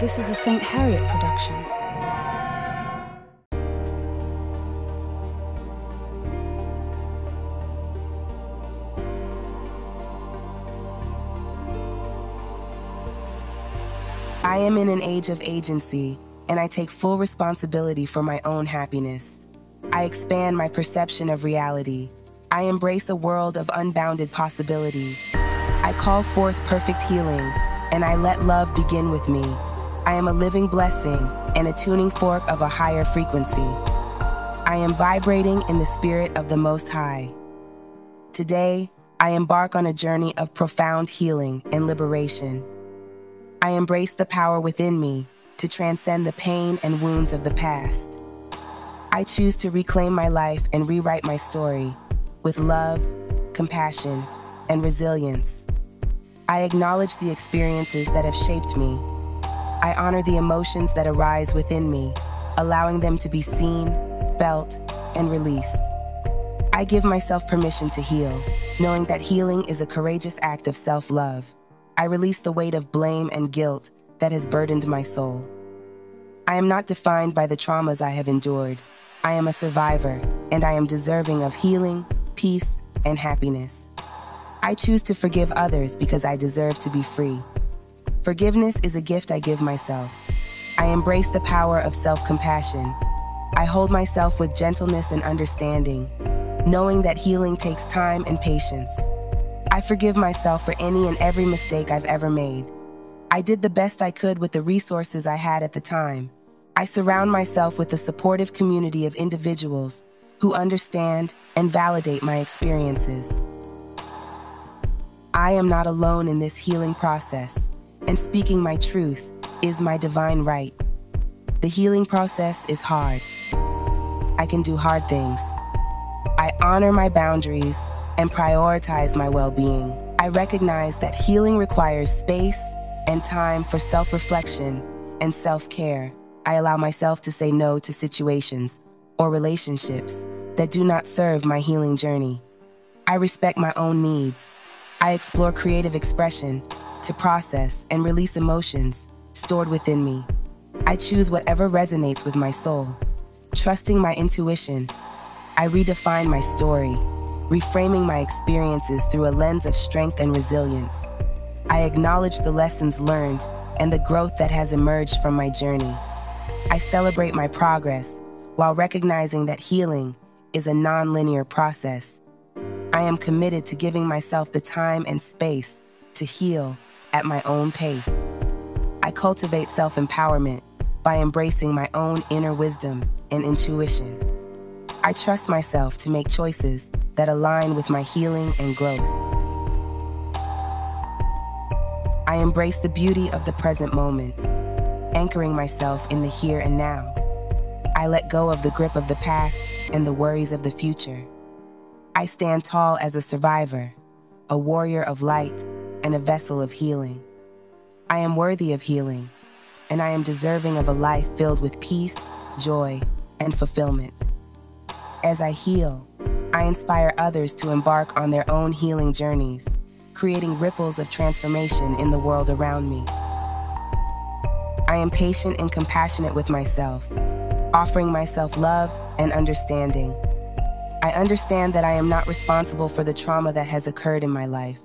This is a St. Harriet production. I am in an age of agency, and I take full responsibility for my own happiness. I expand my perception of reality. I embrace a world of unbounded possibilities. I call forth perfect healing, and I let love begin with me. I am a living blessing and a tuning fork of a higher frequency. I am vibrating in the spirit of the Most High. Today, I embark on a journey of profound healing and liberation. I embrace the power within me to transcend the pain and wounds of the past. I choose to reclaim my life and rewrite my story with love, compassion, and resilience. I acknowledge the experiences that have shaped me. I honor the emotions that arise within me, allowing them to be seen, felt, and released. I give myself permission to heal, knowing that healing is a courageous act of self love. I release the weight of blame and guilt that has burdened my soul. I am not defined by the traumas I have endured. I am a survivor, and I am deserving of healing, peace, and happiness. I choose to forgive others because I deserve to be free. Forgiveness is a gift I give myself. I embrace the power of self compassion. I hold myself with gentleness and understanding, knowing that healing takes time and patience. I forgive myself for any and every mistake I've ever made. I did the best I could with the resources I had at the time. I surround myself with a supportive community of individuals who understand and validate my experiences. I am not alone in this healing process, and speaking my truth is my divine right. The healing process is hard. I can do hard things. I honor my boundaries and prioritize my well being. I recognize that healing requires space and time for self reflection and self care. I allow myself to say no to situations or relationships that do not serve my healing journey. I respect my own needs. I explore creative expression to process and release emotions stored within me. I choose whatever resonates with my soul. Trusting my intuition, I redefine my story, reframing my experiences through a lens of strength and resilience. I acknowledge the lessons learned and the growth that has emerged from my journey. I celebrate my progress while recognizing that healing is a non-linear process. I am committed to giving myself the time and space to heal at my own pace. I cultivate self empowerment by embracing my own inner wisdom and intuition. I trust myself to make choices that align with my healing and growth. I embrace the beauty of the present moment, anchoring myself in the here and now. I let go of the grip of the past and the worries of the future. I stand tall as a survivor, a warrior of light, and a vessel of healing. I am worthy of healing, and I am deserving of a life filled with peace, joy, and fulfillment. As I heal, I inspire others to embark on their own healing journeys, creating ripples of transformation in the world around me. I am patient and compassionate with myself, offering myself love and understanding. I understand that I am not responsible for the trauma that has occurred in my life.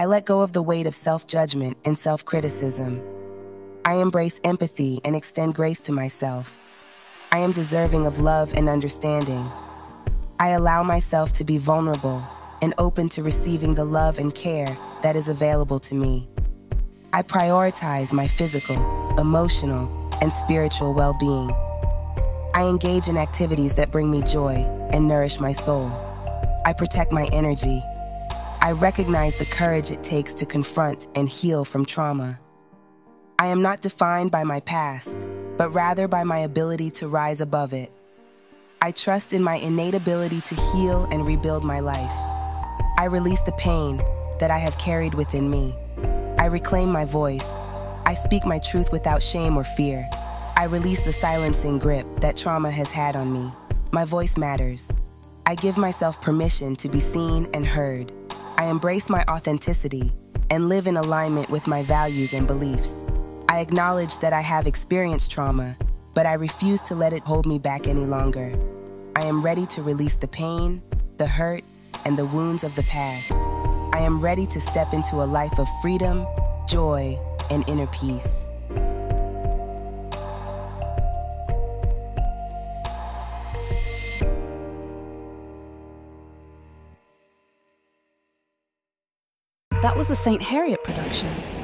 I let go of the weight of self judgment and self criticism. I embrace empathy and extend grace to myself. I am deserving of love and understanding. I allow myself to be vulnerable and open to receiving the love and care that is available to me. I prioritize my physical, emotional, and spiritual well being. I engage in activities that bring me joy and nourish my soul. I protect my energy. I recognize the courage it takes to confront and heal from trauma. I am not defined by my past, but rather by my ability to rise above it. I trust in my innate ability to heal and rebuild my life. I release the pain that I have carried within me. I reclaim my voice. I speak my truth without shame or fear. I release the silencing grip that trauma has had on me. My voice matters. I give myself permission to be seen and heard. I embrace my authenticity and live in alignment with my values and beliefs. I acknowledge that I have experienced trauma, but I refuse to let it hold me back any longer. I am ready to release the pain, the hurt, and the wounds of the past. I am ready to step into a life of freedom, joy, and inner peace. That was a St. Harriet production.